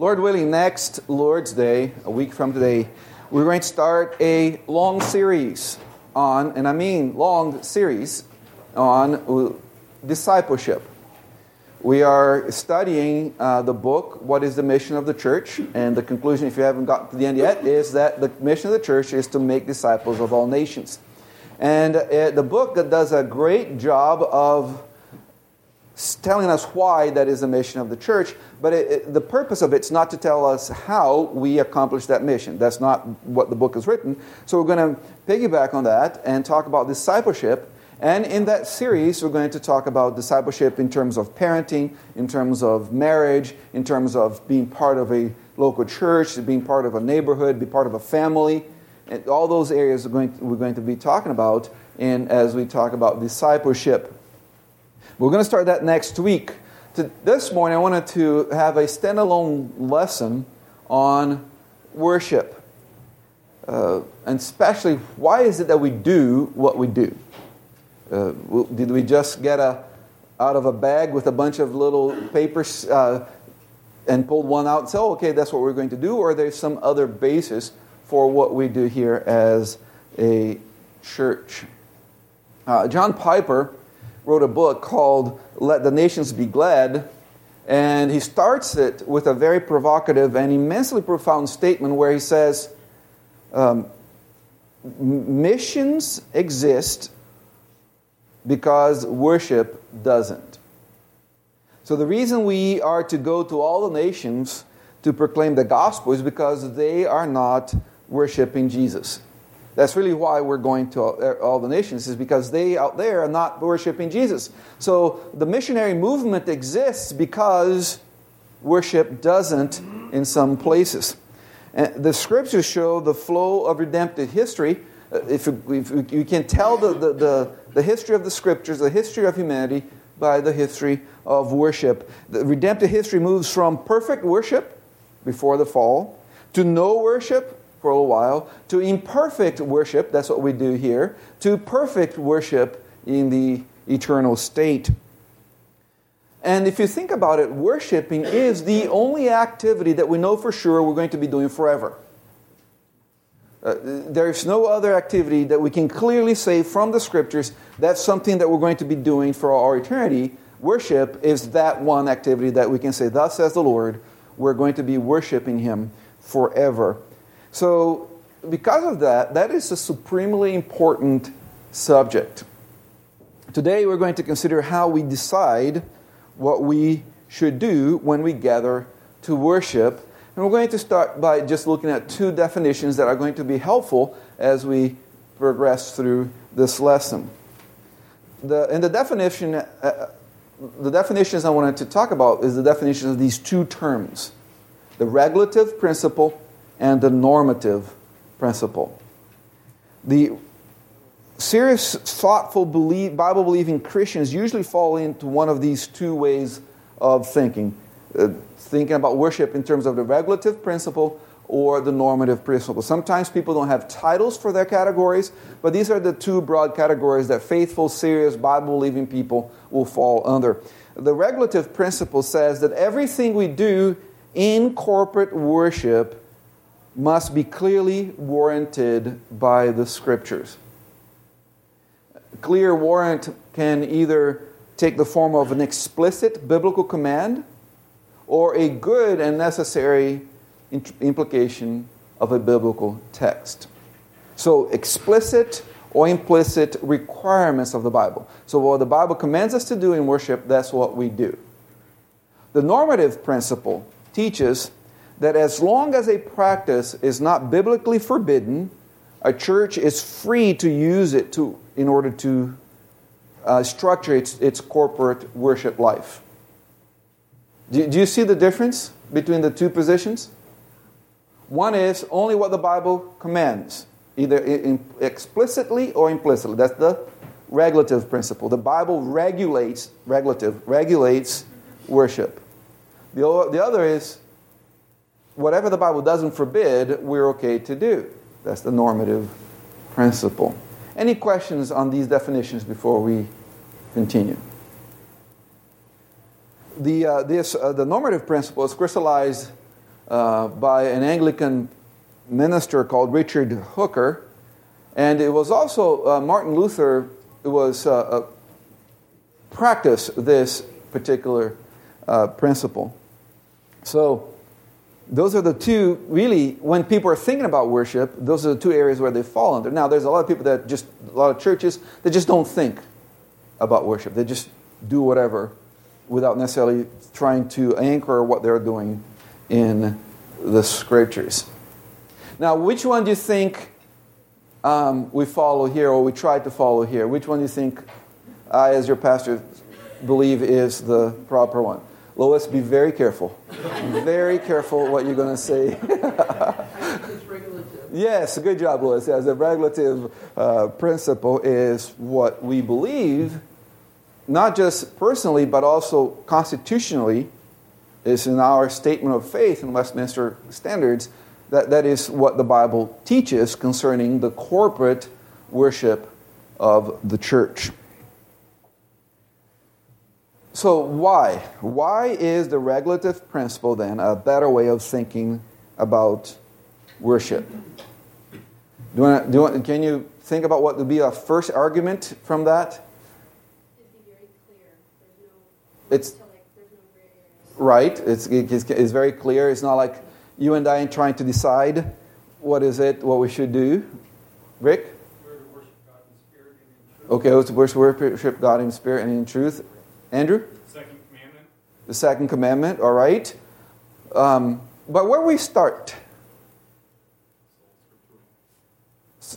Lord willing, next Lord's Day, a week from today, we're going to start a long series on, and I mean long series, on discipleship. We are studying uh, the book, What is the Mission of the Church? And the conclusion, if you haven't gotten to the end yet, is that the mission of the church is to make disciples of all nations. And uh, the book does a great job of telling us why that is the mission of the church, but it, it, the purpose of it's not to tell us how we accomplish that mission. That's not what the book is written. So we're going to piggyback on that and talk about discipleship. And in that series, we're going to talk about discipleship in terms of parenting, in terms of marriage, in terms of being part of a local church, being part of a neighborhood, be part of a family. And all those areas are going to, we're going to be talking about in, as we talk about discipleship. We're going to start that next week. This morning, I wanted to have a standalone lesson on worship. Uh, and especially, why is it that we do what we do? Uh, did we just get a, out of a bag with a bunch of little papers uh, and pulled one out and say, oh, okay, that's what we're going to do? Or there's some other basis for what we do here as a church? Uh, John Piper wrote a book called Let the Nations Be Glad. And he starts it with a very provocative and immensely profound statement where he says, um, Missions exist because worship doesn't. So, the reason we are to go to all the nations to proclaim the gospel is because they are not worshiping Jesus. That's really why we're going to all the nations, is because they out there are not worshiping Jesus. So the missionary movement exists because worship doesn't in some places. And the scriptures show the flow of redemptive history. Uh, if you can tell the, the, the, the history of the scriptures, the history of humanity, by the history of worship. The redemptive history moves from perfect worship before the fall to no worship for a little while, to imperfect worship, that's what we do here, to perfect worship in the eternal state. And if you think about it, worshiping is the only activity that we know for sure we're going to be doing forever. Uh, there's no other activity that we can clearly say from the scriptures that's something that we're going to be doing for all eternity. Worship is that one activity that we can say, Thus says the Lord, we're going to be worshiping Him forever. So, because of that, that is a supremely important subject. Today, we're going to consider how we decide what we should do when we gather to worship. And we're going to start by just looking at two definitions that are going to be helpful as we progress through this lesson. The, and the definition, uh, the definitions I wanted to talk about is the definition of these two terms the regulative principle and the normative principle. The serious, thoughtful, Bible believing Christians usually fall into one of these two ways of thinking uh, thinking about worship in terms of the regulative principle or the normative principle. Sometimes people don't have titles for their categories, but these are the two broad categories that faithful, serious, Bible believing people will fall under. The regulative principle says that everything we do in corporate worship must be clearly warranted by the scriptures. Clear warrant can either take the form of an explicit biblical command or a good and necessary implication of a biblical text. So, explicit or implicit requirements of the Bible. So, what the Bible commands us to do in worship, that's what we do. The normative principle teaches that as long as a practice is not biblically forbidden, a church is free to use it to, in order to uh, structure its, its corporate worship life. Do, do you see the difference between the two positions? One is only what the Bible commands, either in, explicitly or implicitly. That's the regulative principle. The Bible regulates, regulative, regulates worship. The, the other is whatever the Bible doesn't forbid, we're okay to do. That's the normative principle. Any questions on these definitions before we continue? The, uh, this, uh, the normative principle is crystallized uh, by an Anglican minister called Richard Hooker. And it was also uh, Martin Luther was uh, uh practiced this particular principle. So those are the two really when people are thinking about worship those are the two areas where they fall under. Now there's a lot of people that just a lot of churches that just don't think about worship. They just do whatever without necessarily trying to anchor what they're doing in the scriptures. Now which one do you think um, we follow here or we try to follow here? Which one do you think i as your pastor believe is the proper one Lois, be very careful. very careful what you're going to say. yes, good job, Lois. Yes, the regulative uh, principle is what we believe, not just personally, but also constitutionally, is in our statement of faith in Westminster Standards. That, that is what the Bible teaches concerning the corporate worship of the church. So, why? Why is the regulative principle then a better way of thinking about worship? Do you want to, do you want, can you think about what would be a first argument from that? It's right. It's, it's, it's very clear. It's not like you and I are trying to decide what is it, what we should do. Rick? Okay, let's worship God in spirit and in truth. Andrew? Second commandment. The second commandment, all right. Um, but where we start?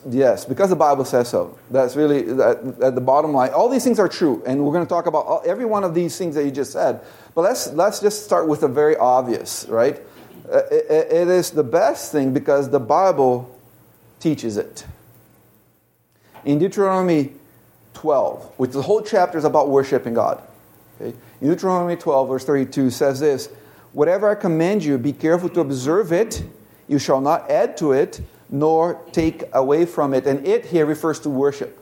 Yes, because the Bible says so. That's really at the bottom line. All these things are true, and we're going to talk about all, every one of these things that you just said. But let's let's just start with the very obvious, right? Uh, it, it is the best thing because the Bible teaches it. In Deuteronomy 12, which the whole chapter is about worshiping God. Okay? Deuteronomy 12, verse 32 says this Whatever I command you, be careful to observe it. You shall not add to it, nor take away from it. And it here refers to worship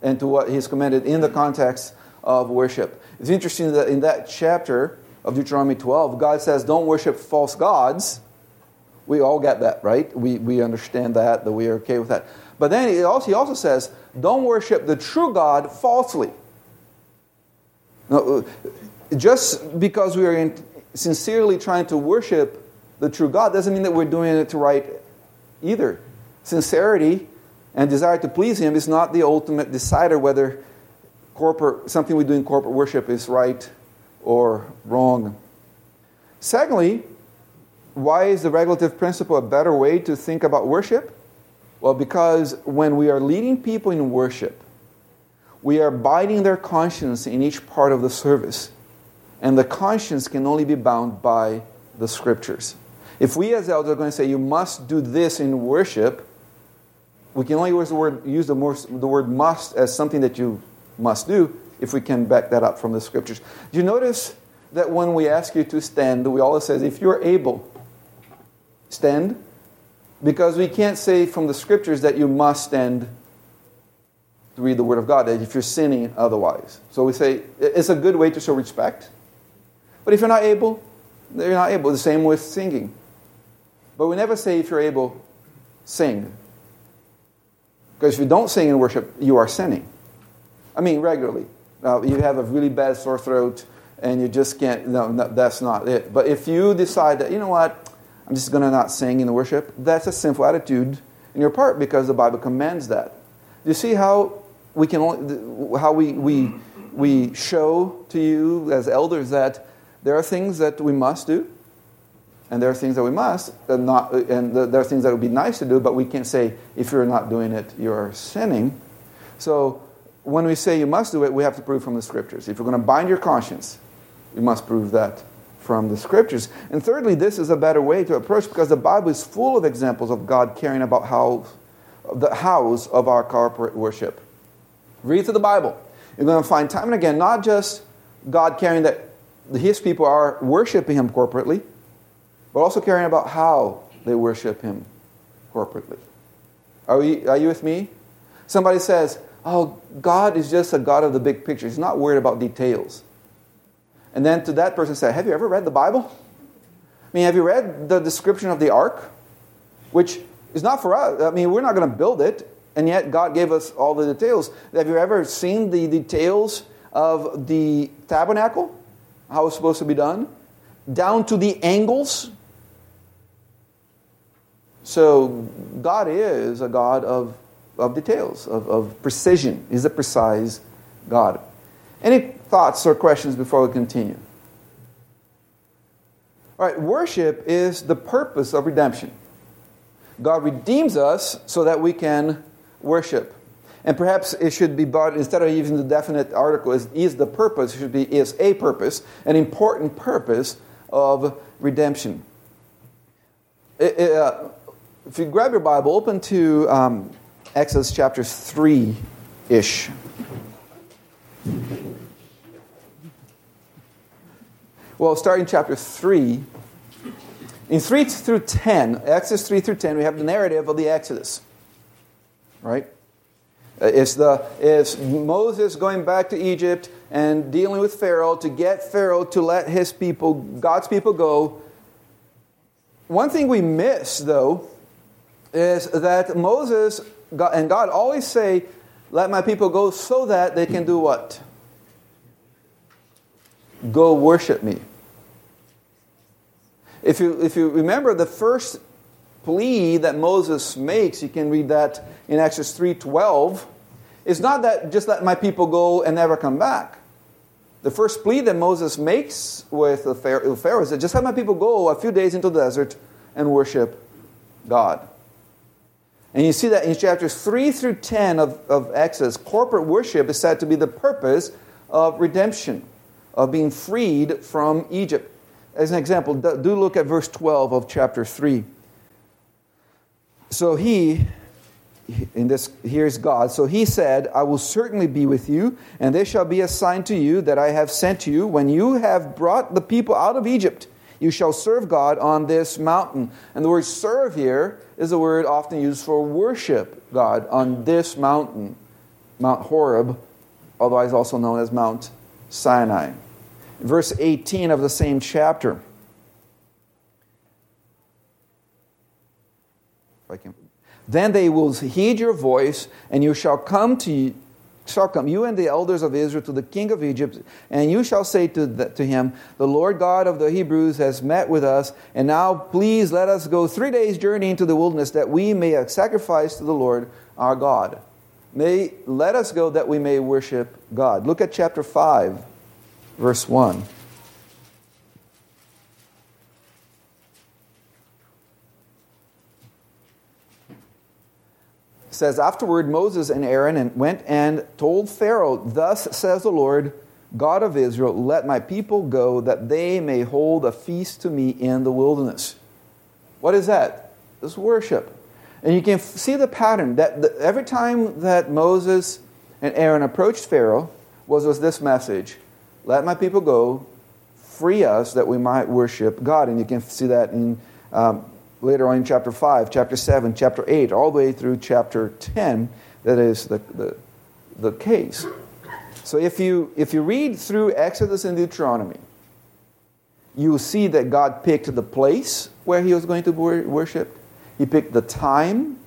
and to what he's commanded in the context of worship. It's interesting that in that chapter of Deuteronomy 12, God says, Don't worship false gods. We all get that, right? We, we understand that, that we are okay with that. But then he also, he also says, Don't worship the true God falsely. Now, uh, just because we are in, sincerely trying to worship the true God doesn't mean that we're doing it to right either. Sincerity and desire to please Him is not the ultimate decider whether corporate, something we do in corporate worship is right or wrong. Secondly, why is the regulative principle a better way to think about worship? Well, because when we are leading people in worship, we are binding their conscience in each part of the service. And the conscience can only be bound by the scriptures. If we as elders are going to say, you must do this in worship, we can only use the word, use the, the word must as something that you must do if we can back that up from the scriptures. Do you notice that when we ask you to stand, we always say, if you're able, stand? Because we can't say from the scriptures that you must stand read the Word of God if you're sinning otherwise. So we say it's a good way to show respect. But if you're not able, you're not able. The same with singing. But we never say if you're able, sing. Because if you don't sing in worship, you are sinning. I mean, regularly. Now, you have a really bad sore throat and you just can't, no, no that's not it. But if you decide that, you know what, I'm just going to not sing in worship, that's a sinful attitude in your part because the Bible commands that. Do you see how we can only, how we, we, we show to you as elders that there are things that we must do, and there are things that we must, uh, uh, and, not, and there are things that would be nice to do, but we can't say, if you're not doing it, you're sinning. So when we say you must do it, we have to prove from the scriptures. If you're going to bind your conscience, you must prove that from the scriptures. And thirdly, this is a better way to approach because the Bible is full of examples of God caring about how the house of our corporate worship. Read through the Bible. You're going to find time and again not just God caring that his people are worshiping him corporately, but also caring about how they worship him corporately. Are, we, are you with me? Somebody says, Oh, God is just a God of the big picture. He's not worried about details. And then to that person say, Have you ever read the Bible? I mean, have you read the description of the ark? Which is not for us. I mean, we're not going to build it, and yet God gave us all the details. Have you ever seen the details of the tabernacle? How it's supposed to be done? Down to the angles? So, God is a God of, of details, of, of precision. He's a precise God. Any thoughts or questions before we continue? All right, worship is the purpose of redemption. God redeems us so that we can worship. And perhaps it should be brought, instead of using the definite article, is, is the purpose, it should be is a purpose, an important purpose of redemption. It, it, uh, if you grab your Bible, open to um, Exodus chapter 3 ish. Well, starting chapter 3, in 3 through 10, Exodus 3 through 10, we have the narrative of the Exodus. Right? Uh, it's, the, it's Moses going back to Egypt and dealing with Pharaoh to get Pharaoh to let his people, God's people, go. One thing we miss, though, is that Moses and God always say, Let my people go so that they can do what? Go worship me. If you, if you remember the first plea that Moses makes, you can read that in Exodus 3.12, is not that just let my people go and never come back. The first plea that Moses makes with the Pharaoh is that just let my people go a few days into the desert and worship God. And you see that in chapters 3 through 10 of, of Exodus, corporate worship is said to be the purpose of redemption, of being freed from Egypt. As an example, do look at verse 12 of chapter 3. So he, in this, here's God. So he said, I will certainly be with you, and this shall be a sign to you that I have sent you. When you have brought the people out of Egypt, you shall serve God on this mountain. And the word serve here is a word often used for worship God on this mountain, Mount Horeb, otherwise also known as Mount Sinai verse 18 of the same chapter. Then they will heed your voice, and you shall come to shall come you and the elders of Israel to the king of Egypt, and you shall say to, the, to him, The Lord God of the Hebrews has met with us, and now please let us go three days' journey into the wilderness, that we may sacrifice to the Lord our God. May let us go that we may worship God. Look at chapter 5 verse 1. Says afterward moses and aaron went and told pharaoh thus says the lord god of israel let my people go that they may hold a feast to me in the wilderness what is that? This worship. And you can see the pattern that the, every time that moses and aaron approached pharaoh was, was this message let my people go, free us that we might worship God. And you can see that in um, later on in chapter 5, chapter 7, chapter 8, all the way through chapter 10. That is the, the, the case. So if you, if you read through Exodus and Deuteronomy, you see that God picked the place where he was going to worship, he picked the time,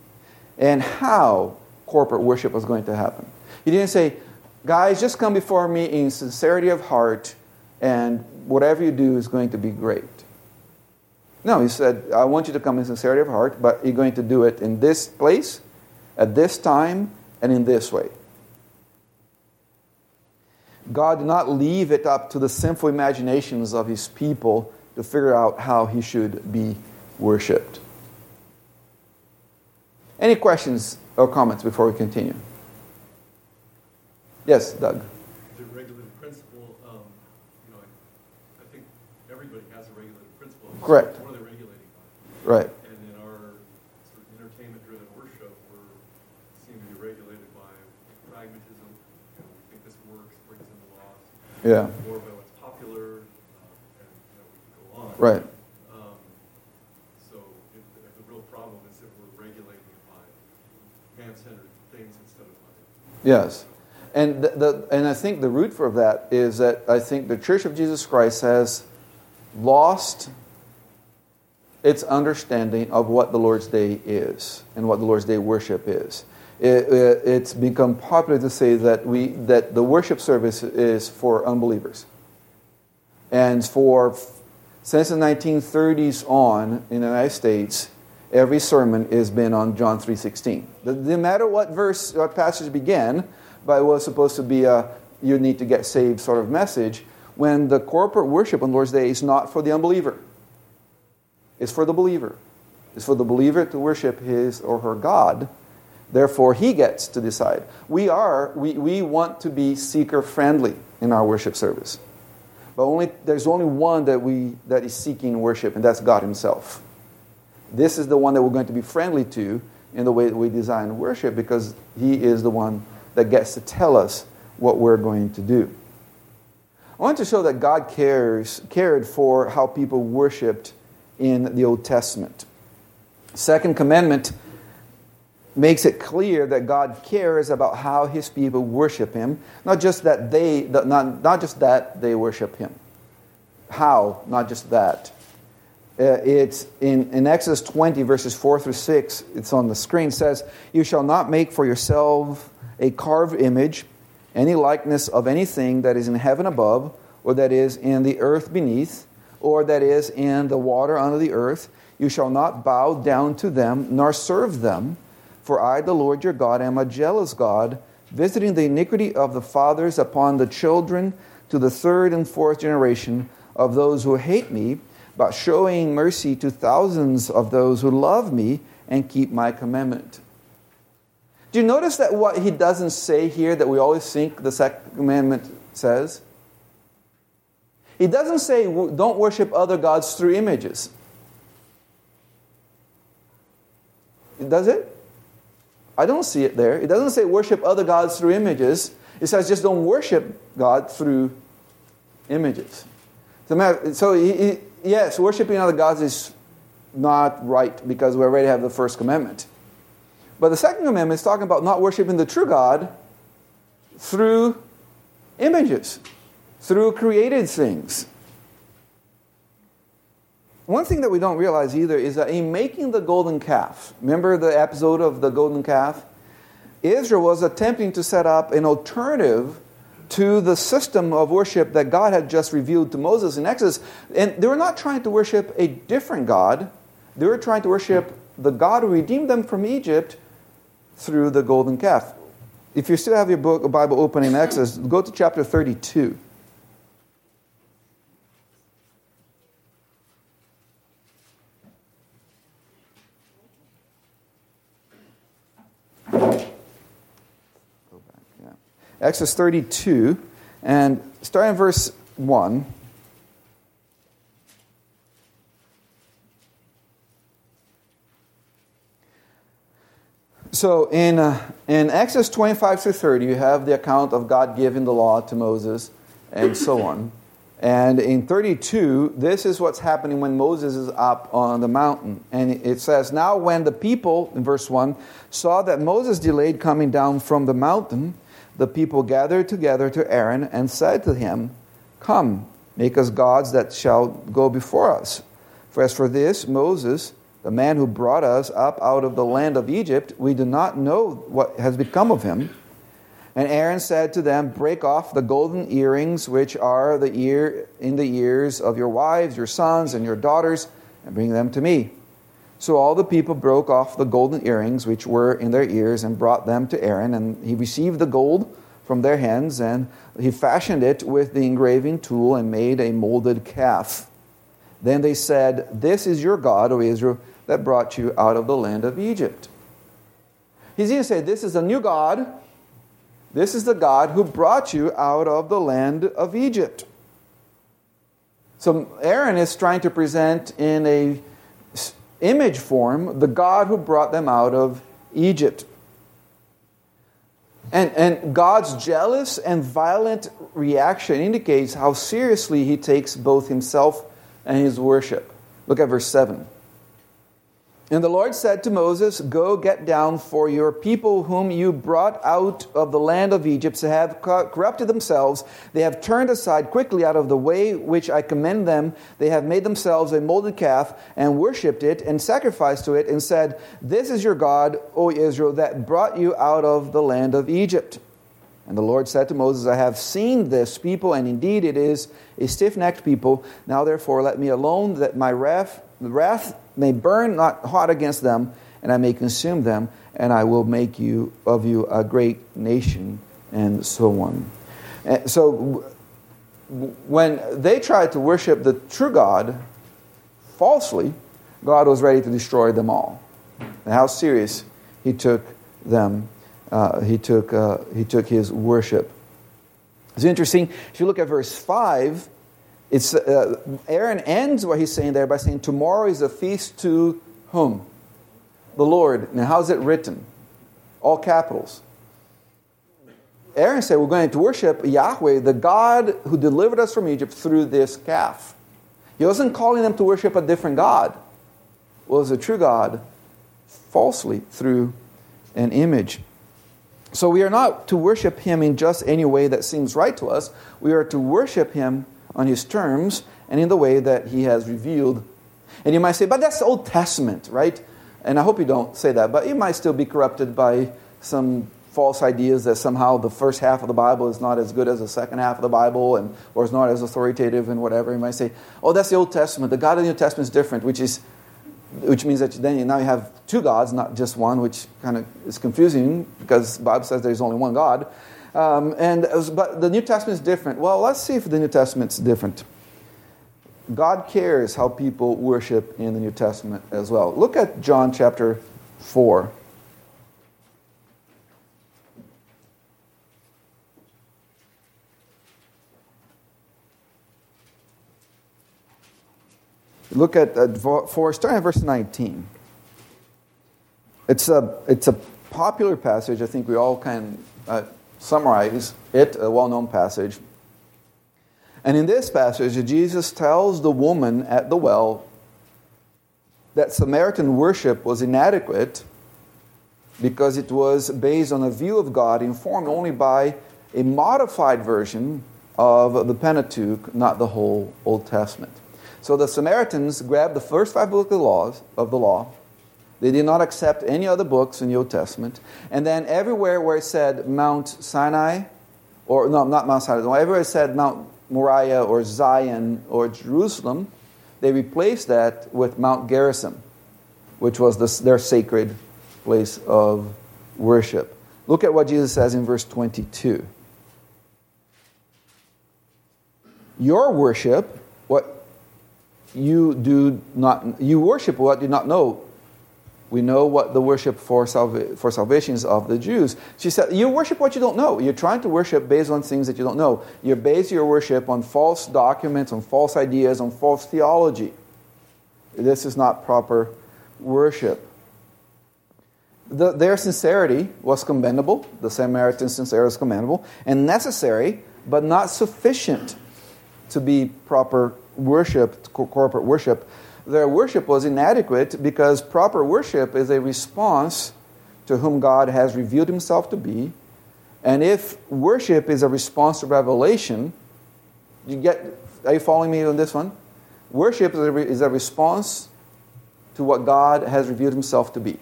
and how corporate worship was going to happen. He didn't say, Guys, just come before me in sincerity of heart, and whatever you do is going to be great. No, he said, I want you to come in sincerity of heart, but you're going to do it in this place, at this time, and in this way. God did not leave it up to the sinful imaginations of his people to figure out how he should be worshiped. Any questions or comments before we continue? Yes, Doug. The regulative principle, um, you know, I, I, think everybody has a regulative principle. Correct. What are they regulating by? Right. And in our sort of entertainment-driven worship, we seem to be regulated by pragmatism. You know, we think this works, brings in the loss. Yeah. More about what's popular, uh, and you know, we can go on. Right. Um, so if, if the real problem is that we're regulating it by man-centered things instead of by. Yes. And, the, the, and I think the root for that is that I think the Church of Jesus Christ has lost its understanding of what the Lord's Day is and what the Lord's Day worship is. It, it, it's become popular to say that, we, that the worship service is for unbelievers. And for since the 1930s on in the United States, every sermon has been on John 3.16. No matter what verse, what passage began, but it was supposed to be a you need to get saved sort of message, when the corporate worship on Lord's Day is not for the unbeliever. It's for the believer. It's for the believer to worship his or her God. Therefore, he gets to decide. We are, we, we want to be seeker friendly in our worship service. But only, there's only one that, we, that is seeking worship, and that's God Himself. This is the one that we're going to be friendly to in the way that we design worship because He is the one that gets to tell us what we're going to do. I want to show that God cares, cared for how people worshiped in the Old Testament. Second commandment makes it clear that God cares about how his people worship him, not just that they not, not just that they worship him. How, not just that. Uh, it's in, in Exodus 20, verses 4 through 6, it's on the screen, says, You shall not make for yourself a carved image, any likeness of anything that is in heaven above, or that is in the earth beneath, or that is in the water under the earth. You shall not bow down to them, nor serve them. For I, the Lord your God, am a jealous God, visiting the iniquity of the fathers upon the children to the third and fourth generation of those who hate me, but showing mercy to thousands of those who love me and keep my commandment. Do you notice that what he doesn't say here that we always think the second commandment says? He doesn't say don't worship other gods through images. Does it? I don't see it there. It doesn't say worship other gods through images. It says just don't worship God through images. So, he, he, yes, worshiping other gods is not right because we already have the first commandment. But the second commandment is talking about not worshiping the true God through images, through created things. One thing that we don't realize either is that in making the golden calf, remember the episode of the golden calf? Israel was attempting to set up an alternative to the system of worship that God had just revealed to Moses in Exodus. And they were not trying to worship a different God, they were trying to worship the God who redeemed them from Egypt through the golden calf. If you still have your book, Bible open in Exodus, go to chapter 32. Exodus 32, and starting in verse 1. So in, uh, in Exodus 25 to 30, you have the account of God giving the law to Moses and so on. And in 32, this is what's happening when Moses is up on the mountain. And it says, Now when the people, in verse 1, saw that Moses delayed coming down from the mountain, the people gathered together to Aaron and said to him, Come, make us gods that shall go before us. For as for this, Moses, the man who brought us up out of the land of Egypt, we do not know what has become of him. And Aaron said to them, Break off the golden earrings which are the ear in the ears of your wives, your sons, and your daughters, and bring them to me. So all the people broke off the golden earrings which were in their ears and brought them to Aaron, and he received the gold from their hands, and he fashioned it with the engraving tool and made a molded calf. Then they said, This is your God, O Israel, that brought you out of the land of Egypt. He's going to say, This is a new God. This is the God who brought you out of the land of Egypt. So Aaron is trying to present in a image form the God who brought them out of Egypt. And, and God's jealous and violent reaction indicates how seriously he takes both himself and his worship. Look at verse 7. And the Lord said to Moses, Go get down, for your people whom you brought out of the land of Egypt have corrupted themselves. They have turned aside quickly out of the way which I commend them. They have made themselves a molded calf and worshipped it and sacrificed to it and said, This is your God, O Israel, that brought you out of the land of Egypt. And the Lord said to Moses, I have seen this people, and indeed it is a stiff necked people. Now therefore let me alone, that my wrath, wrath may burn not hot against them, and I may consume them, and I will make you of you a great nation, and so on. And so when they tried to worship the true God falsely, God was ready to destroy them all. And how serious he took them, uh, he, took, uh, he took his worship. It's interesting, if you look at verse 5, it's, uh, Aaron ends what he's saying there by saying, Tomorrow is a feast to whom? The Lord. Now, how's it written? All capitals. Aaron said, We're going to worship Yahweh, the God who delivered us from Egypt through this calf. He wasn't calling them to worship a different God. It was a true God falsely through an image. So we are not to worship him in just any way that seems right to us. We are to worship him on his terms and in the way that he has revealed. And you might say, but that's the Old Testament, right? And I hope you don't say that, but it might still be corrupted by some false ideas that somehow the first half of the Bible is not as good as the second half of the Bible and or is not as authoritative and whatever. You might say, oh, that's the Old Testament. The God of the New Testament is different, which is which means that then now you have two gods, not just one, which kind of is confusing because the Bible says there's only one God. Um, and but the New Testament is different. Well, let's see if the New Testament's different. God cares how people worship in the New Testament as well. Look at John chapter 4. Look at uh, 4, starting at verse 19. It's a, it's a popular passage. I think we all can uh, summarize it, a well known passage. And in this passage, Jesus tells the woman at the well that Samaritan worship was inadequate because it was based on a view of God informed only by a modified version of the Pentateuch, not the whole Old Testament. So the Samaritans grabbed the first five books of the, laws, of the law they did not accept any other books in the Old Testament. And then everywhere where it said Mount Sinai, or no, not Mount Sinai, everywhere it said Mount Moriah or Zion or Jerusalem, they replaced that with Mount Gerizim, which was the, their sacred place of worship. Look at what Jesus says in verse 22. Your worship, what you do not, you worship what you do not know we know what the worship for, salva- for salvation is of the Jews. She said, You worship what you don't know. You're trying to worship based on things that you don't know. You base your worship on false documents, on false ideas, on false theology. This is not proper worship. The, their sincerity was commendable. The Samaritan sincerity was commendable and necessary, but not sufficient to be proper worship, corporate worship their worship was inadequate because proper worship is a response to whom God has revealed himself to be. And if worship is a response to revelation, you get are you following me on this one? Worship is a, is a response to what God has revealed himself to be.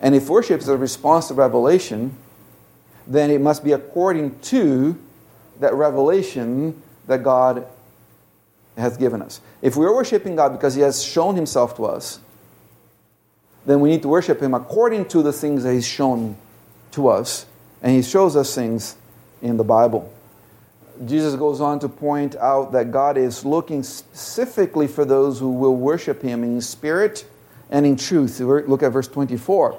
And if worship is a response to revelation, then it must be according to that revelation that God has given us. If we are worshiping God because He has shown Himself to us, then we need to worship Him according to the things that He's shown to us. And He shows us things in the Bible. Jesus goes on to point out that God is looking specifically for those who will worship Him in spirit and in truth. Look at verse 24.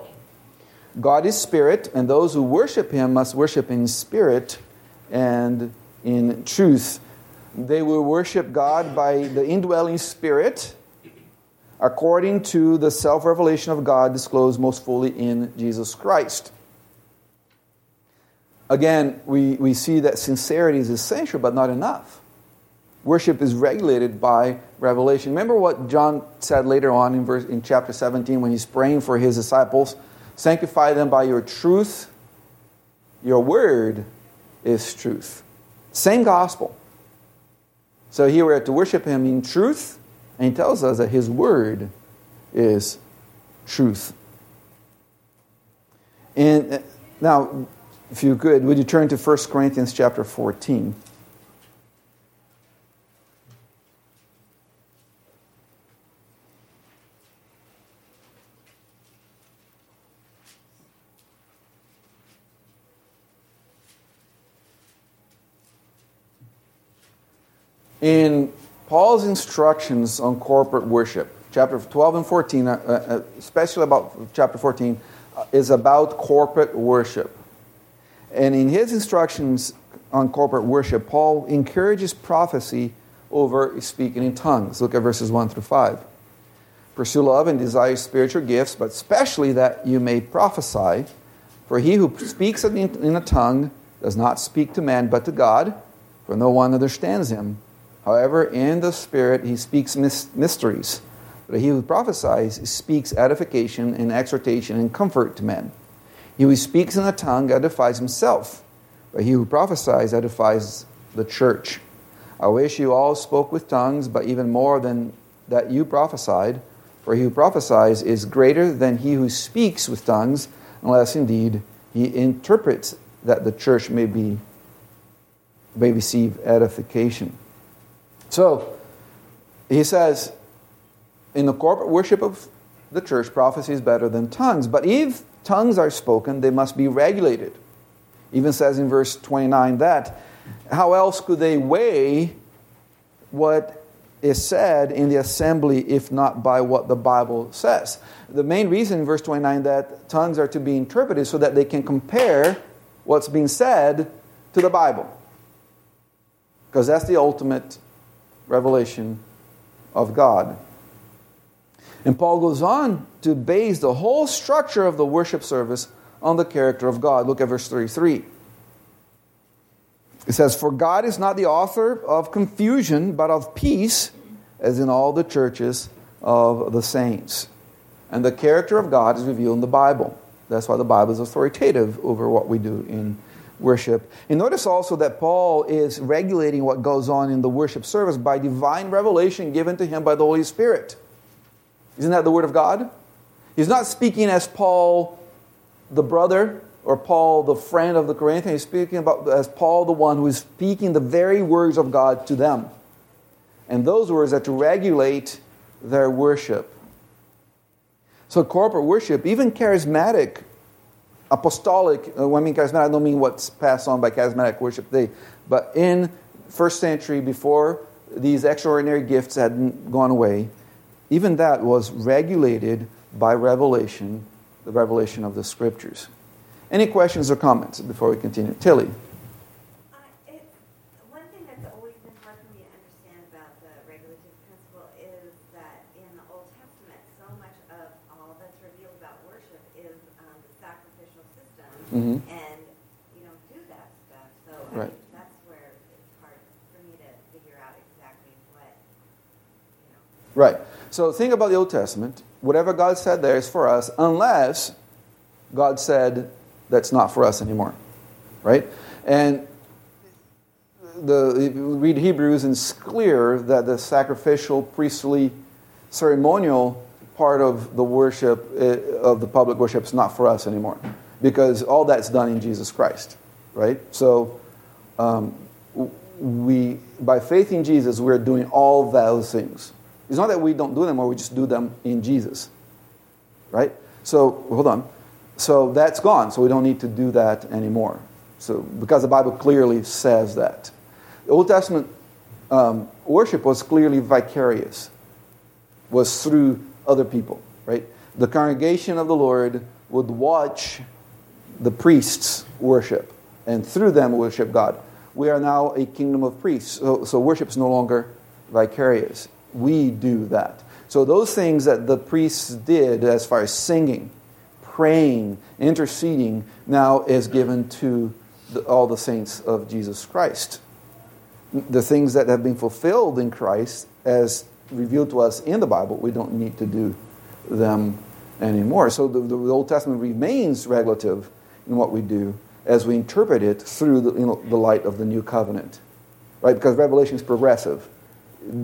God is spirit, and those who worship Him must worship in spirit and in truth. They will worship God by the indwelling Spirit according to the self revelation of God disclosed most fully in Jesus Christ. Again, we, we see that sincerity is essential, but not enough. worship is regulated by revelation. Remember what John said later on in, verse, in chapter 17 when he's praying for his disciples? Sanctify them by your truth. Your word is truth. Same gospel. So here we're to worship him in truth, and he tells us that his word is truth. And uh, now, if you could, would you turn to 1 Corinthians chapter 14? In Paul's instructions on corporate worship, chapter 12 and 14, uh, uh, especially about chapter 14, uh, is about corporate worship. And in his instructions on corporate worship, Paul encourages prophecy over speaking in tongues. Look at verses 1 through 5. Pursue love and desire spiritual gifts, but especially that you may prophesy. For he who speaks in a tongue does not speak to man, but to God, for no one understands him. However, in the Spirit he speaks mysteries. But he who prophesies speaks edification and exhortation and comfort to men. He who speaks in a tongue edifies himself, but he who prophesies edifies the church. I wish you all spoke with tongues, but even more than that you prophesied. For he who prophesies is greater than he who speaks with tongues, unless indeed he interprets that the church may be may receive edification. So, he says, in the corporate worship of the church, prophecy is better than tongues. But if tongues are spoken, they must be regulated. Even says in verse 29 that how else could they weigh what is said in the assembly if not by what the Bible says? The main reason in verse 29 that tongues are to be interpreted so that they can compare what's being said to the Bible. Because that's the ultimate revelation of God. And Paul goes on to base the whole structure of the worship service on the character of God. Look at verse 33. It says, For God is not the author of confusion, but of peace, as in all the churches of the saints. And the character of God is revealed in the Bible. That's why the Bible is authoritative over what we do in worship. And notice also that Paul is regulating what goes on in the worship service by divine revelation given to him by the Holy Spirit. Isn't that the Word of God? He's not speaking as Paul the brother or Paul the friend of the Corinthians. He's speaking about as Paul the one who is speaking the very words of God to them. And those words are to regulate their worship. So corporate worship, even charismatic apostolic, uh, when I mean charismatic, I don't mean what's passed on by charismatic worship today, but in first century, before these extraordinary gifts hadn't gone away, even that was regulated by revelation, the revelation of the scriptures. Any questions or comments before we continue? Tilly. Mm-hmm. And you don't do that stuff. So right. that's where it's hard for me to figure out exactly what, you know. Right. So think about the Old Testament. Whatever God said there is for us, unless God said that's not for us anymore. Right? And the read Hebrews and it's clear that the sacrificial, priestly, ceremonial part of the worship eh, of the public worship is not for us anymore because all that's done in Jesus Christ, right? So, um, we by faith in Jesus, we're doing all those things. It's not that we don't do them, or we just do them in Jesus, right? So, hold on. So that's gone. So we don't need to do that anymore. So because the Bible clearly says that, the Old Testament um, worship was clearly vicarious, was through other people, right? The congregation of the Lord would watch the priests worship, and through them worship God. We are now a kingdom of priests, so, so worship is no longer vicarious. We do that. So those things that the priests did as far as singing, praying, interceding, now is given to the, all the saints of Jesus Christ. the things that have been fulfilled in Christ as revealed to us in the Bible, we don't need to do them anymore. So the, the Old Testament remains regulative in what we do as we interpret it through the, you know, the light of the new covenant. Right? Because Revelation is progressive.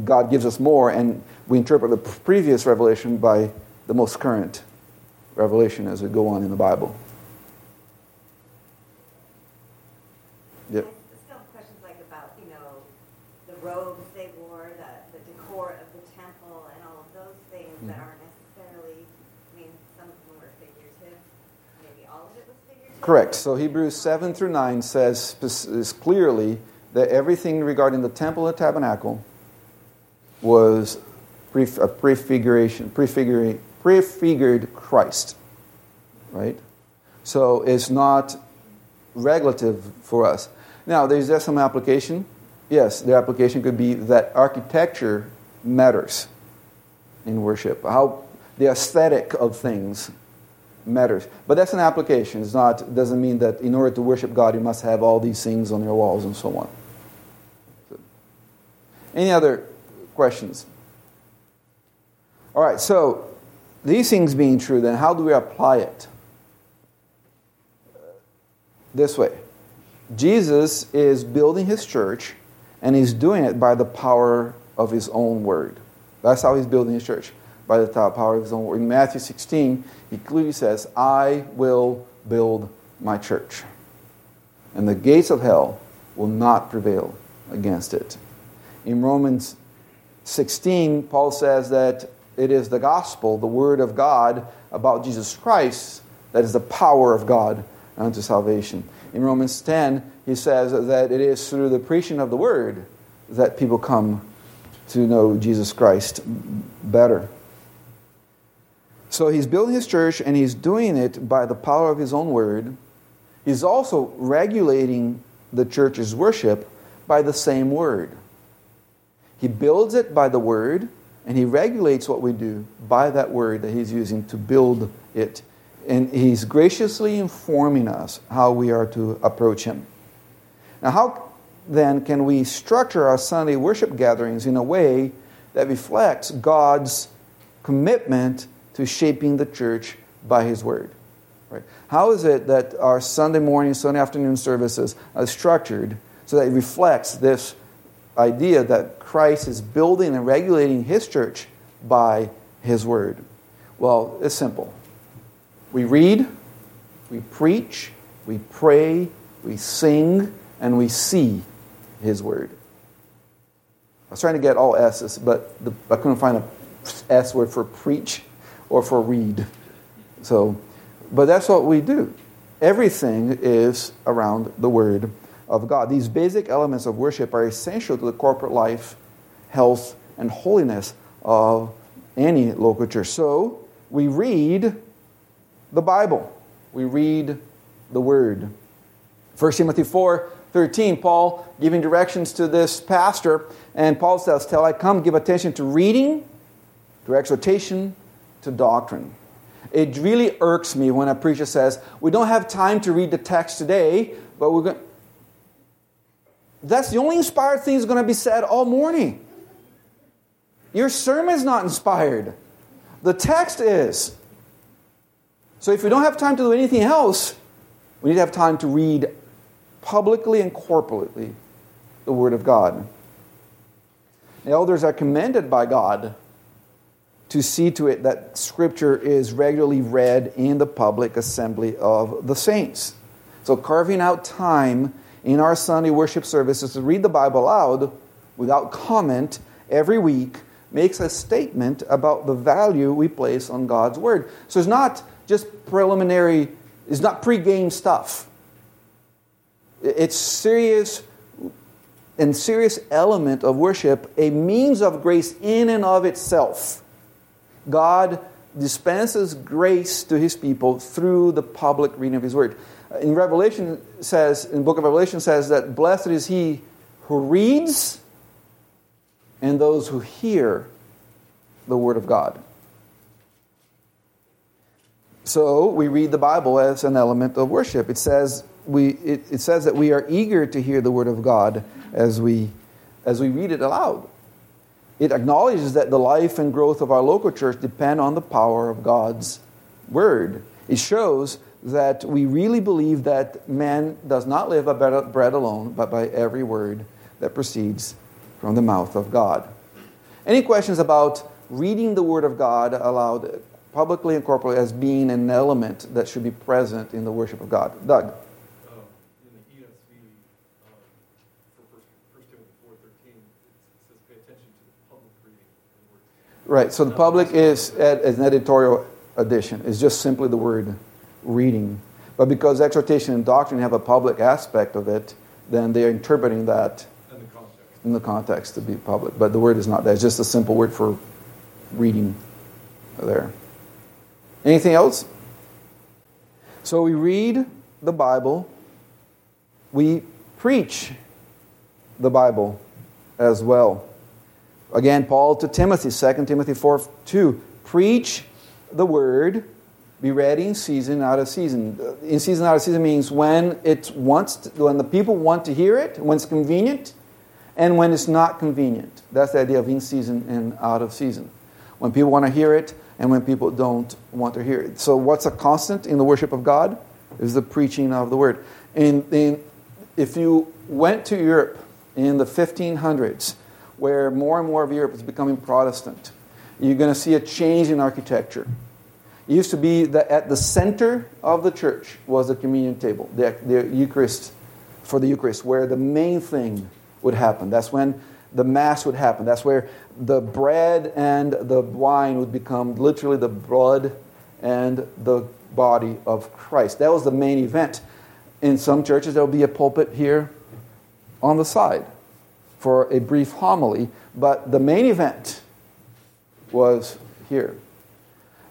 God gives us more, and we interpret the previous revelation by the most current revelation as we go on in the Bible. Yep. Still questions like about, you know, the robes they wore, the, the decor of the temple, and all of those things mm-hmm. that aren't necessarily, I mean, some of them were figurative. Maybe all of it was figurative. Correct. So Hebrews 7 through 9 says is clearly that everything regarding the temple and tabernacle was a prefiguration, prefigured Christ. Right? So it's not regulative for us. Now, is there some application? Yes, the application could be that architecture matters in worship. How the aesthetic of things matters. But that's an application. It's not doesn't mean that in order to worship God you must have all these things on your walls and so on. Any other questions? All right, so these things being true, then how do we apply it? This way Jesus is building his church, and he's doing it by the power of his own word. That's how he's building his church, by the power of his own word. In Matthew 16, he clearly says, I will build my church, and the gates of hell will not prevail against it. In Romans 16, Paul says that it is the gospel, the word of God about Jesus Christ, that is the power of God unto salvation. In Romans 10, he says that it is through the preaching of the word that people come to know Jesus Christ better. So he's building his church and he's doing it by the power of his own word. He's also regulating the church's worship by the same word. He builds it by the word and he regulates what we do by that word that he's using to build it and he's graciously informing us how we are to approach him. Now, how then can we structure our Sunday worship gatherings in a way that reflects God's commitment to shaping the church by his word? Right? How is it that our Sunday morning, Sunday afternoon services are structured so that it reflects this idea that Christ is building and regulating his church by his word? Well, it's simple. We read, we preach, we pray, we sing, and we see His Word. I was trying to get all S's, but the, I couldn't find a S word for preach or for read. So, but that's what we do. Everything is around the Word of God. These basic elements of worship are essential to the corporate life, health, and holiness of any local church. So, we read the Bible. We read the Word. 1 Timothy 4 13, Paul giving directions to this pastor, and Paul says, Till I come, give attention to reading, to exhortation, to doctrine. It really irks me when a preacher says, We don't have time to read the text today, but we're going That's the only inspired thing that's going to be said all morning. Your sermon is not inspired. The text is. So if we don't have time to do anything else, we need to have time to read publicly and corporately the Word of God. The elders are commended by God to see to it that Scripture is regularly read in the public assembly of the saints. So, carving out time in our Sunday worship services to read the Bible aloud without comment every week makes a statement about the value we place on God's Word. So, it's not just preliminary, it's not pre-game stuff. It's serious and serious element of worship, a means of grace in and of itself. God dispenses grace to his people through the public reading of his word. In Revelation says, in book of Revelation says that blessed is he who reads and those who hear the word of God. So we read the Bible as an element of worship. It says, we, it, it says that we are eager to hear the word of God as we as we read it aloud. It acknowledges that the life and growth of our local church depend on the power of God's word. It shows that we really believe that man does not live by bread alone, but by every word that proceeds from the mouth of God. Any questions about reading the Word of God aloud, publicly and corporately, as being an element that should be present in the worship of God? Doug. Um, in the ESV, um, for First Timothy four thirteen, it says pay attention to the public reading of the word. Right, so the public is as an editorial addition. It's just simply the word reading. But because exhortation and doctrine have a public aspect of it, then they're interpreting that And the context. in the context to be public. But the word is not that. It's just a simple word for reading there. Anything else? So we read the Bible, we preach the Bible as well. Again, Paul to Timothy, 2 Timothy 4 2. Preach the word, be ready in season, out of season. In season, out of season means when it wants to, when the people want to hear it, when it's convenient, and when it's not convenient. That's the idea of in season and out of season. When people want to hear it and when people don't want to hear it. So, what's a constant in the worship of God? Is the preaching of the word. In, in, if you went to Europe in the 1500s, where more and more of Europe is becoming Protestant, you're going to see a change in architecture. It used to be that at the center of the church was the communion table, the, the Eucharist, for the Eucharist, where the main thing would happen. That's when the Mass would happen. That's where the bread and the wine would become literally the blood and the body of Christ. That was the main event. In some churches, there will be a pulpit here on the side for a brief homily, but the main event was here.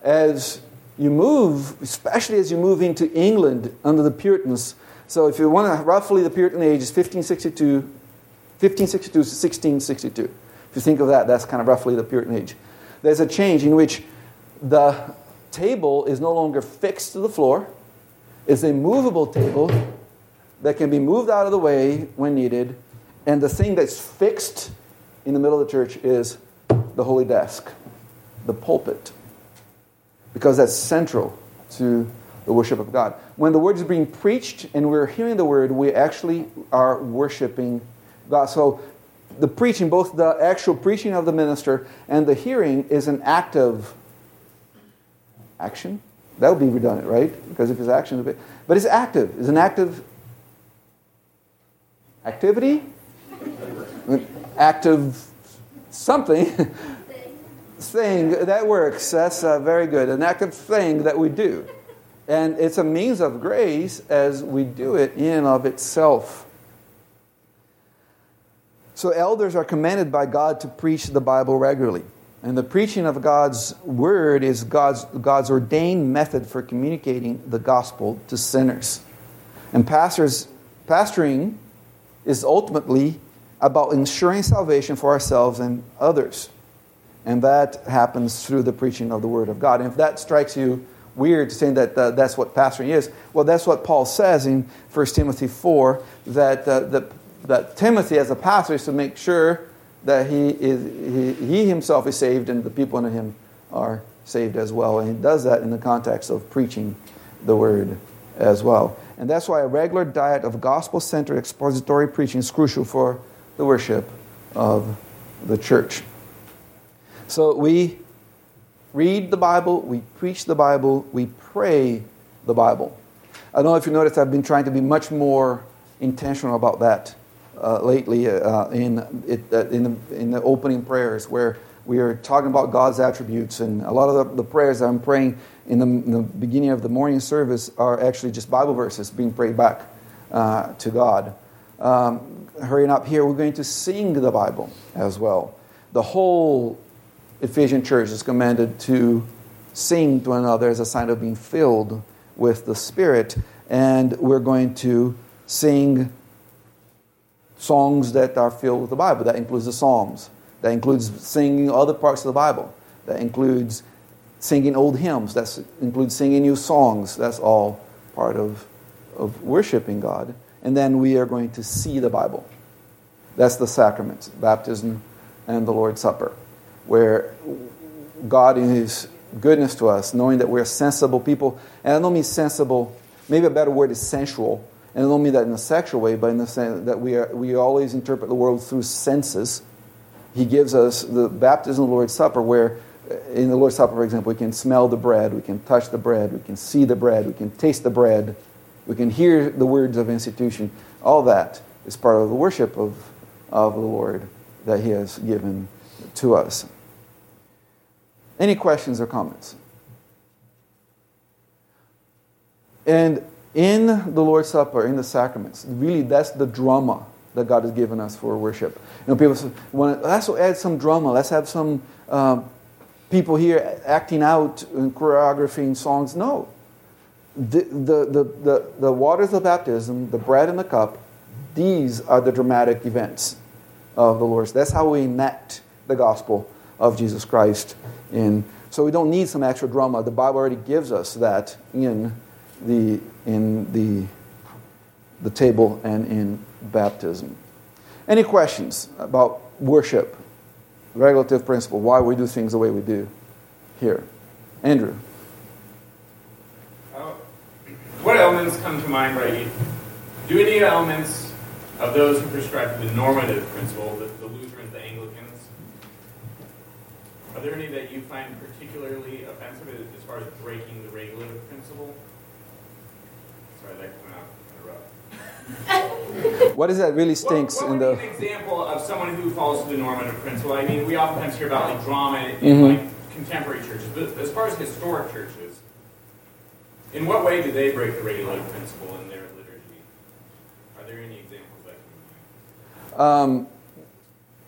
As you move, especially as you move into England under the Puritans, so if you want to, roughly the Puritan age is 1562, 1562 to 1662. If you think of that, that's kind of roughly the Puritan age. There's a change in which the table is no longer fixed to the floor. It's a movable table that can be moved out of the way when needed. And the thing that's fixed in the middle of the church is the holy desk, the pulpit, because that's central to the worship of God. When the word is being preached and we're hearing the word, we actually are worshiping God. So the preaching, both the actual preaching of the minister and the hearing, is an active action. That would be redundant, right? Because if it's action, but it's active. It's an active activity, active something thing that works. That's uh, very good. An active thing that we do, and it's a means of grace as we do it in and of itself. So, elders are commanded by God to preach the Bible regularly. And the preaching of God's word is God's, God's ordained method for communicating the gospel to sinners. And pastors, pastoring is ultimately about ensuring salvation for ourselves and others. And that happens through the preaching of the word of God. And if that strikes you weird, saying that uh, that's what pastoring is, well, that's what Paul says in 1 Timothy 4 that, uh, that, that Timothy, as a pastor, is to make sure that he, is, he, he himself is saved and the people under him are saved as well. And he does that in the context of preaching the word as well. And that's why a regular diet of gospel centered expository preaching is crucial for the worship of the church. So we read the Bible, we preach the Bible, we pray the Bible. I don't know if you noticed, I've been trying to be much more intentional about that uh, lately uh, in, it, uh, in, the, in the opening prayers where we are talking about God's attributes. And a lot of the, the prayers that I'm praying in the, in the, beginning of the morning service are actually just Bible verses being prayed back uh, to God. Um, hurrying up here, we're going to sing the Bible as well. The whole Ephesian church is commanded to sing to one another as a sign of being filled with the Spirit. And we're going to sing songs that are filled with the Bible. That includes the Psalms. That includes singing other parts of the Bible. That includes singing old hymns. That includes singing new songs. That's all part of, of worshiping God. And then we are going to see the Bible. That's the sacraments, baptism and the Lord's Supper, where God, in His goodness to us, knowing that we're sensible people, and I don't mean sensible, maybe a better word is sensual, and I don't mean that in a sexual way, but in the sense that we, are, we always interpret the world through senses. He gives us the baptism of the Lord's Supper, where uh, in the Lord's Supper, for example, we can smell the bread, we can touch the bread, we can see the bread, we can taste the bread, we can hear the words of institution. All that is part of the worship of, of the Lord that He has given to us. Any questions or comments? And in the Lord's Supper, in the sacraments, really that's the drama that God has given us for worship. You know, people say, let's add some drama, let's have some um, people here acting out and choreographing songs. No. The, the, the, the, the waters of baptism, the bread and the cup, these are the dramatic events of the Lord's. That's how we enact the gospel of Jesus Christ. In, so we don't need some extra drama. The Bible already gives us that in the, in the, the table and in baptism. Any questions about worship? regulative principle, why we do things the way we do here. Andrew. Uh, what elements come to mind right Do any elements of those who prescribe the normative principle, the, the are there any that you find particularly offensive as far as breaking the regulative principle? Sorry, that came out what is that really stinks what, what in the? an example of someone who follows the normative principle? I mean, we oftentimes hear about like drama in mm-hmm. like contemporary churches, but as far as historic churches, in what way do they break the regulative principle in their liturgy? Are there any examples that um,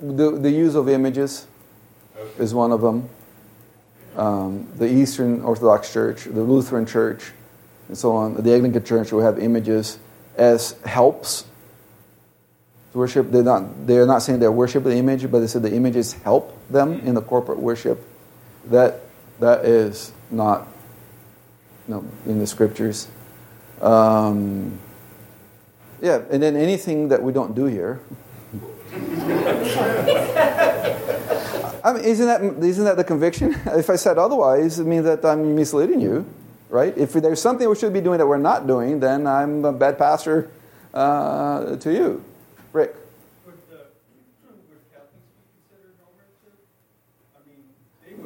the the use of images okay. is one of them. Um, the Eastern Orthodox Church, the Lutheran Church, and so on. The Anglican Church will have images as helps to worship. They're not, they're not saying they're worship the image, but they said the images help them in the corporate worship. That, that is not you know, in the scriptures. Um, yeah, and then anything that we don't do here. I mean, isn't that, isn't that the conviction? If I said otherwise, it means that I'm misleading you right? If there's something we should be doing that we're not doing, then I'm a bad pastor uh, to you. Rick.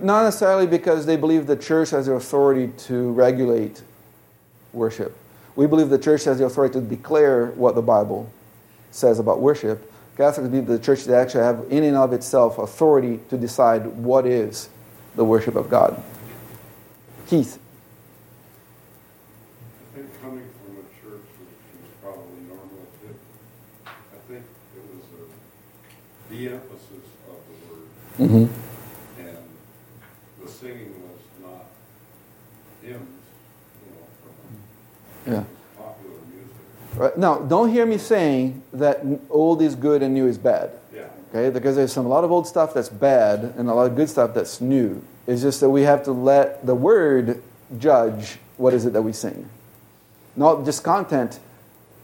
Not necessarily because they believe the church has the authority to regulate worship. We believe the church has the authority to declare what the Bible says about worship. Catholics believe the church actually have in and of itself authority to decide what is the worship of God. Keith. I think coming from a church which was probably normal. I think it was a the emphasis of the word. Mm-hmm. And the singing was not hymns, you know, yeah. Right. Now, don't hear me saying that old is good and new is bad. Yeah. Okay, because there's some a lot of old stuff that's bad and a lot of good stuff that's new. It's just that we have to let the word judge what is it that we sing. Not just content,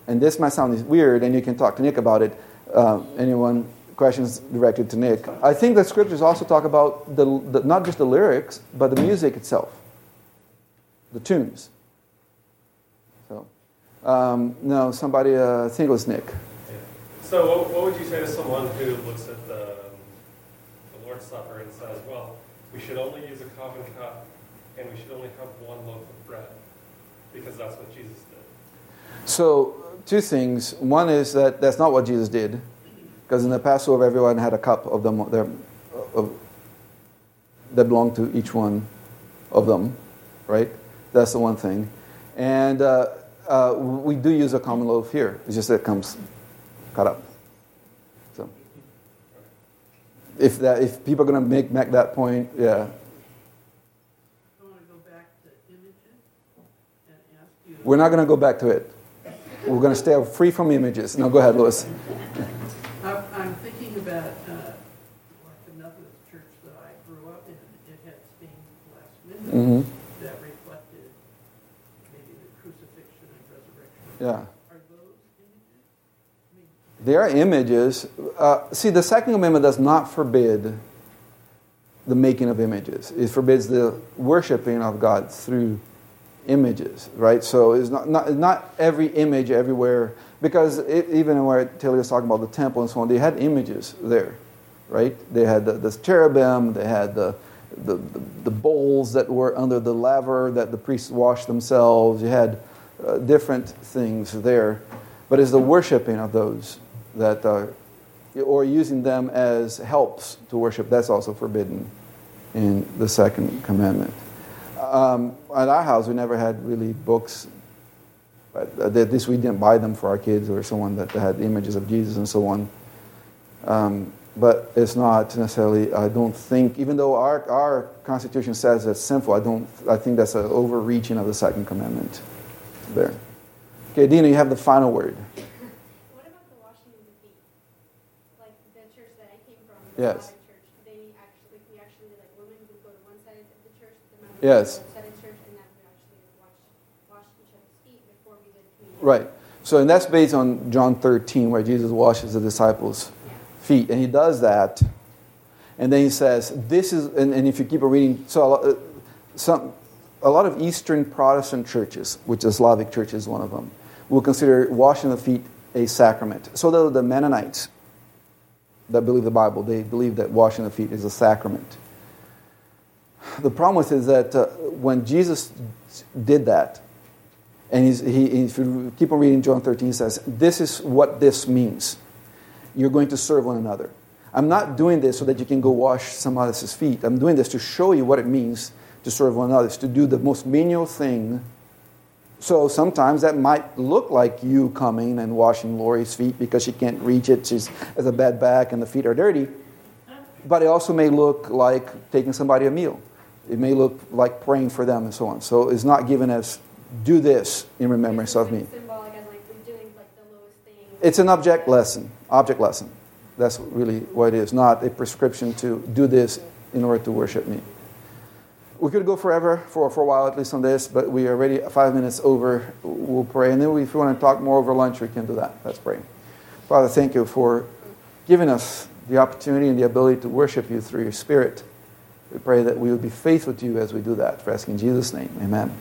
and this might sound weird, and you can talk to Nick about it. Uh, anyone questions directed to Nick. I think the scriptures also talk about the, the, not just the lyrics, but the music itself, the tunes. Um, no, somebody, uh, I think it was Nick. Yeah. So, what, what, would you say to someone who looks at the, the Lord's Supper and says, well, we should only use a common cup and we should only have one loaf of bread because that's what Jesus did? So, two things. One is that that's not what Jesus did. Because in the Passover, everyone had a cup of them their, of, that belonged to each one of them, right? That's the one thing. And uh, uh, we do use a common loaf here. It's just that it comes cut up. So, if that, if people are going to make make that point, yeah. We're not going to go back to it. We're going to stay free from images. No, go ahead, Louis. I'm thinking about uh, like the Methodist church that I grew up in. It had stained glass windows mm-hmm. that reflected maybe the crucifixion and resurrection. Yeah. Are those images? Uh, see, the second Amendment does not forbid the making of images. It forbids the worshiping of God through images, right? So it's not, not, not every image everywhere, because it, even where Taylor was talking about the temple and so on, they had images there, right? They had the, the cherubim, they had the, the, the, the bowls that were under the laver that the priests washed themselves, you had uh, different things there. But it's the worshiping of those that, uh, or using them as helps to worship, that's also forbidden in the second commandment. Um, at our house, we never had really books. But at least we didn't buy them for our kids or someone that had images of Jesus and so on. Um, but it's not necessarily. I don't think, even though our, our Constitution says it's sinful, I don't. I think that's an overreaching of the second commandment. There. Okay, Dina, you have the final word. What about the washing of the feet? Like the church that I came from, the Yes. Slavic church, they actually, we actually, like, women would go to one side of the church, the men Yes. go to the other side of the church, and then we actually wash, wash each other's feet before we did communion. Right. So, and that's based on John 13, where Jesus washes the disciples' feet. And he does that. And then he says, This is, and, and if you keep reading, so uh, some, a lot of Eastern Protestant churches, which is Slavic church is one of them, will consider washing the feet a sacrament. So the Mennonites that believe the Bible, they believe that washing the feet is a sacrament. The problem with it is that uh, when Jesus did that, and he, if you keep on reading John 13, he says, This is what this means. You're going to serve one another. I'm not doing this so that you can go wash somebody else's feet. I'm doing this to show you what it means to serve one another, It's to do the most menial thing. So sometimes that might look like you coming and washing Lori's feet because she can't reach it. She has a bad back and the feet are dirty. But it also may look like taking somebody a meal. It may look like praying for them and so on. So it's not given as do this in remembrance of me. Symbolic as like we're doing like the lowest thing. It's an object lesson, object lesson. That's really what it is, not a prescription to do this in order to worship me. We could go forever for, for a while at least on this, but we are already five minutes over. We'll pray. And then if we want to talk more over lunch, we can do that. Let's pray. Father, thank you for giving us the opportunity and the ability to worship you through your Spirit. We pray that we would be faithful to you as we do that. For asking in Jesus' name, amen.